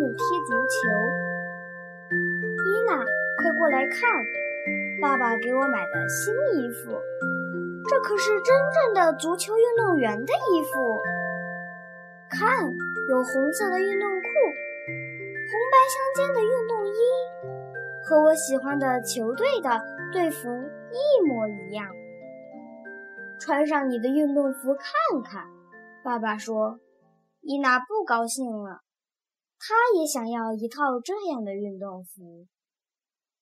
不踢足球。伊娜快过来看。爸爸给我买的新衣服。这可是真正的足球运动员的衣服。看有红色的运动裤红白相间的运动衣和我喜欢的球队的队服一模一样。穿上你的运动服看看爸爸说。伊娜不高兴了他也想要一套这样的运动服。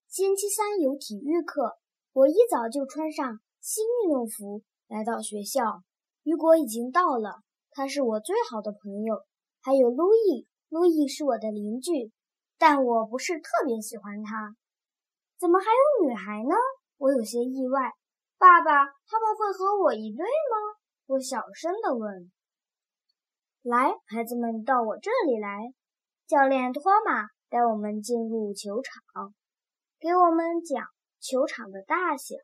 星期三有体育课，我一早就穿上新运动服来到学校。雨果已经到了，他是我最好的朋友。还有路易，路易是我的邻居，但我不是特别喜欢他。怎么还有女孩呢？我有些意外。爸爸，他们会和我一队吗？我小声地问。来，孩子们，到我这里来。教练托马带我们进入球场，给我们讲球场的大小、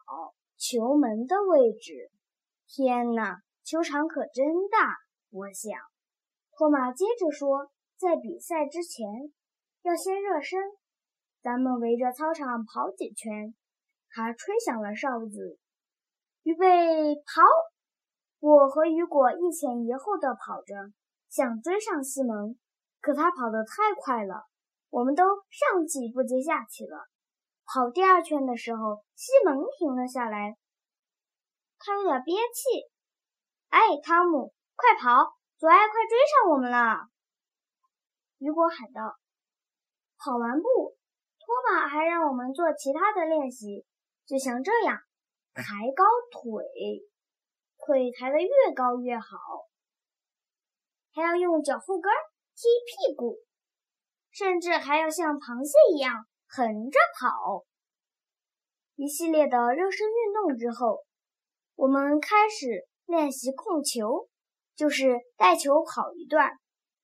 球门的位置。天哪，球场可真大！我想。托马接着说，在比赛之前要先热身，咱们围着操场跑几圈。他吹响了哨子，预备，跑！我和雨果一前一后地跑着。想追上西蒙，可他跑得太快了，我们都上气不接下气了。跑第二圈的时候，西蒙停了下来，他有点憋气。哎，汤姆，快跑！左爱快追上我们了！雨果喊道。跑完步，托马还让我们做其他的练习，就像这样：抬高腿，腿抬得越高越好。还要用脚后跟踢屁股，甚至还要像螃蟹一样横着跑。一系列的热身运动之后，我们开始练习控球，就是带球跑一段，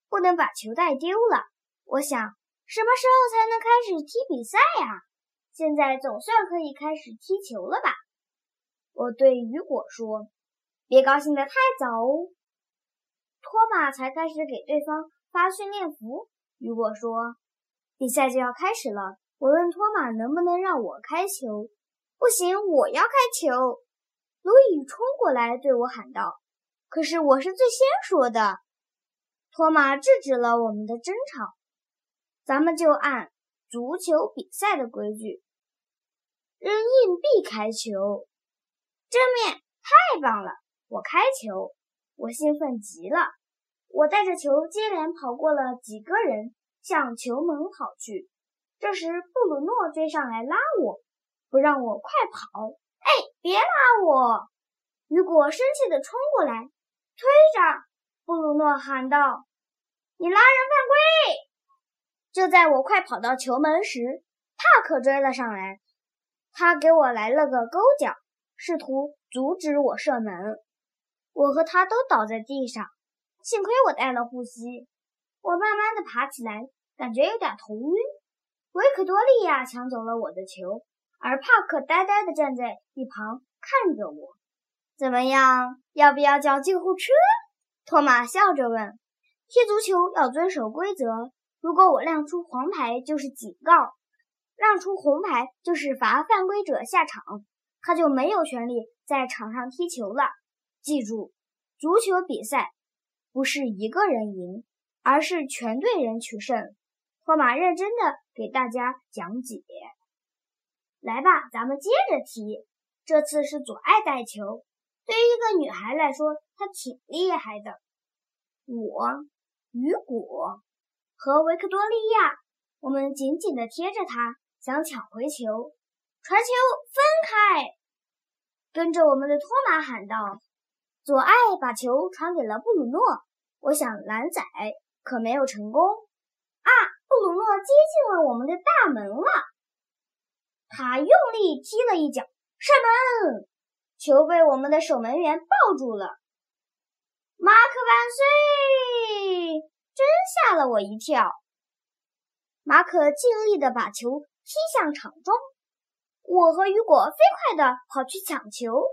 不能把球带丢了。我想，什么时候才能开始踢比赛呀？现在总算可以开始踢球了吧？我对雨果说：“别高兴得太早哦。”托马才开始给对方发训练服。雨果说：“比赛就要开始了。”我问托马能不能让我开球。不行，我要开球。路易冲过来对我喊道：“可是我是最先说的。”托马制止了我们的争吵。咱们就按足球比赛的规矩，扔硬币开球。正面，太棒了！我开球。我兴奋极了，我带着球接连跑过了几个人，向球门跑去。这时，布鲁诺追上来拉我，不让我快跑。哎，别拉我！雨果生气地冲过来，推着布鲁诺喊道：“你拉人犯规！”就在我快跑到球门时，帕克追了上来，他给我来了个勾脚，试图阻止我射门。我和他都倒在地上，幸亏我带了护膝。我慢慢的爬起来，感觉有点头晕。维克多利亚抢走了我的球，而帕克呆呆的站在一旁看着我。怎么样？要不要叫救护车？托马笑着问。踢足球要遵守规则，如果我亮出黄牌就是警告，亮出红牌就是罚犯规者下场，他就没有权利在场上踢球了。记住，足球比赛不是一个人赢，而是全队人取胜。托马认真的给大家讲解。来吧，咱们接着踢。这次是左爱带球，对于一个女孩来说，她挺厉害的。我、雨果和维克多利亚，我们紧紧的贴着她，想抢回球。传球，分开！跟着我们的托马喊道。左爱把球传给了布鲁诺，我想拦仔，可没有成功。啊，布鲁诺接近了我们的大门了，他用力踢了一脚，射门，球被我们的守门员抱住了。马克万岁！真吓了我一跳。马可尽力的把球踢向场中，我和雨果飞快的跑去抢球，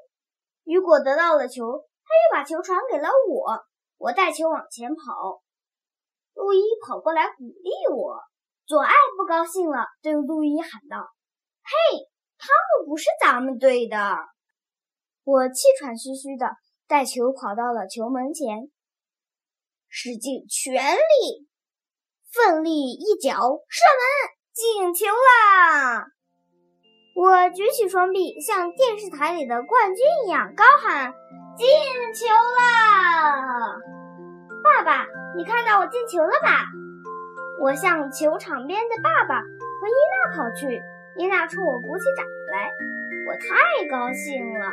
雨果得到了球。他又把球传给了我，我带球往前跑。路易跑过来鼓励我。左爱不高兴了，对路易喊道：“嘿，他们不是咱们队的。我气喘吁吁的带球跑到了球门前，使尽全力，奋力一脚射门，进球啦！我举起双臂，像电视台里的冠军一样高喊：“进球啦！”爸爸，你看到我进球了吧？我向球场边的爸爸和伊娜跑去，伊娜冲我鼓起掌来，我太高兴了。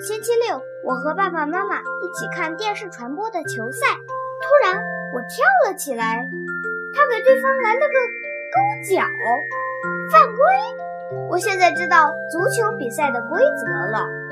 星期六，我和爸爸妈妈一起看电视传播的球赛，突然我跳了起来，他给对方来了个勾脚，我现在知道足球比赛的规则了。